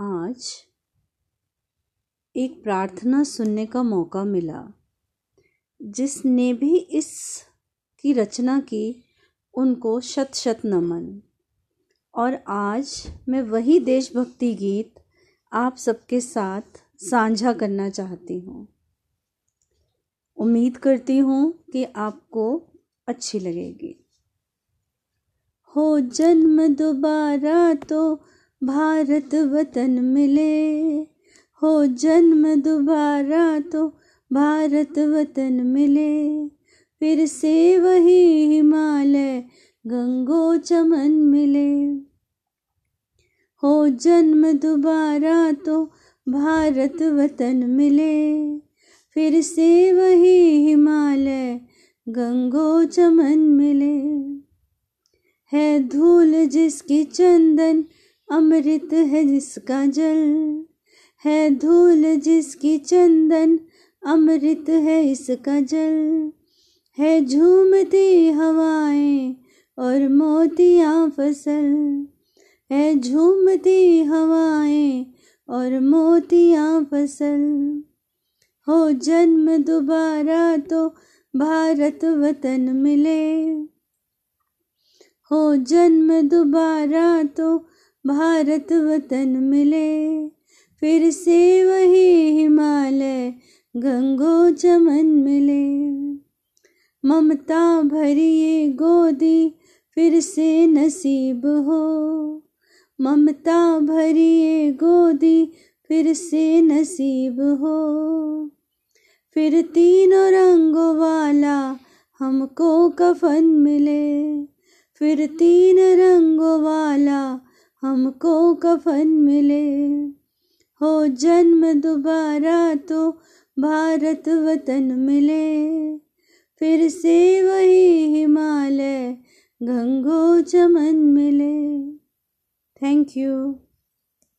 आज एक प्रार्थना सुनने का मौका मिला, जिसने भी इस की रचना की, उनको शत शत नमन। और आज मैं वही देशभक्ति गीत आप सबके साथ साझा करना चाहती हूँ। उम्मीद करती हूँ कि आपको अच्छी लगेगी। हो जन्म दोबारा तो भारत वतन मिले, हो जन्म दोबारा तो भारत वतन मिले। फिर से वही हिमालय गंगो चमन मिले। हो जन्म दोबारा तो भारत वतन मिले। फिर से वही हिमालय गंगो चमन मिले। है धूल जिसकी चंदन अमृत है जिसका जल, है धूल जिसकी चंदन, अमृत है इसका जल। है झूमती हवाएँ और मोतियाँ फ़सल, है झूमती हवाएँ और मोतियाँ फ़सल। हो जन्म दोबारा तो भारत वतन मिले। हो जन्म दोबारा तो भारत वतन मिले। फिर से वही हिमालय गंगो चमन मिले। ममता भरी ये गोदी फिर से नसीब हो। ममता भरी ये गोदी फिर से नसीब हो। फिर तीनों रंगों वाला हमको कफन मिले। फिर तीन रंगों वाला हमको कफन मिले। हो जन्म दोबारा तो भारत वतन मिले। फिर से वही हिमालय गंगो चमन मिले। Thank you